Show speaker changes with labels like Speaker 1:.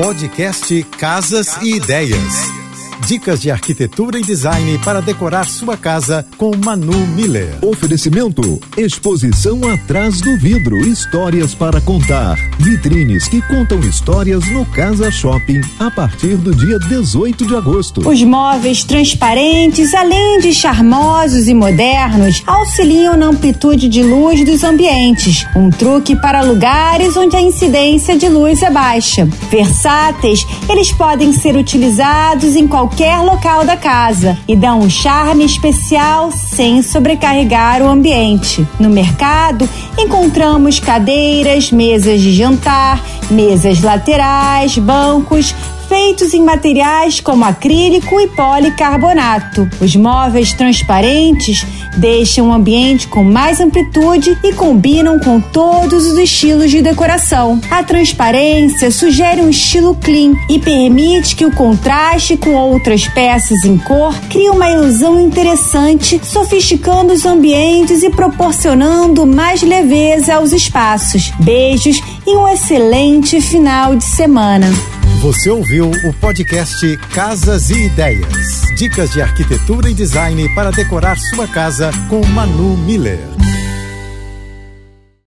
Speaker 1: Podcast Casas e Ideias. Dicas de arquitetura e design para decorar sua casa com Manu Miller.
Speaker 2: Oferecimento: Exposição atrás do vidro, histórias para contar. Vitrines que contam histórias no Casa Shopping a partir do dia 18 de agosto.
Speaker 3: Os móveis transparentes, além de charmosos e modernos, auxiliam na amplitude de luz dos ambientes. Um truque para lugares onde a incidência de luz é baixa. Versáteis, eles podem ser utilizados em qualquer qualquer local da casa e dá um charme especial sem sobrecarregar o ambiente. No mercado, encontramos cadeiras, mesas de jantar, mesas laterais, bancos, feitos em materiais como acrílico e policarbonato. Os móveis transparentes deixam o ambiente com mais amplitude e combinam com todos os estilos de decoração. A transparência sugere um estilo clean e permite que o contraste com outras peças em cor crie uma ilusão interessante, sofisticando os ambientes e proporcionando mais leveza aos espaços. Beijos e um excelente final de semana.
Speaker 1: Você ouviu o podcast Casas e Ideias. Dicas de arquitetura e design para decorar sua casa com Manu Miller.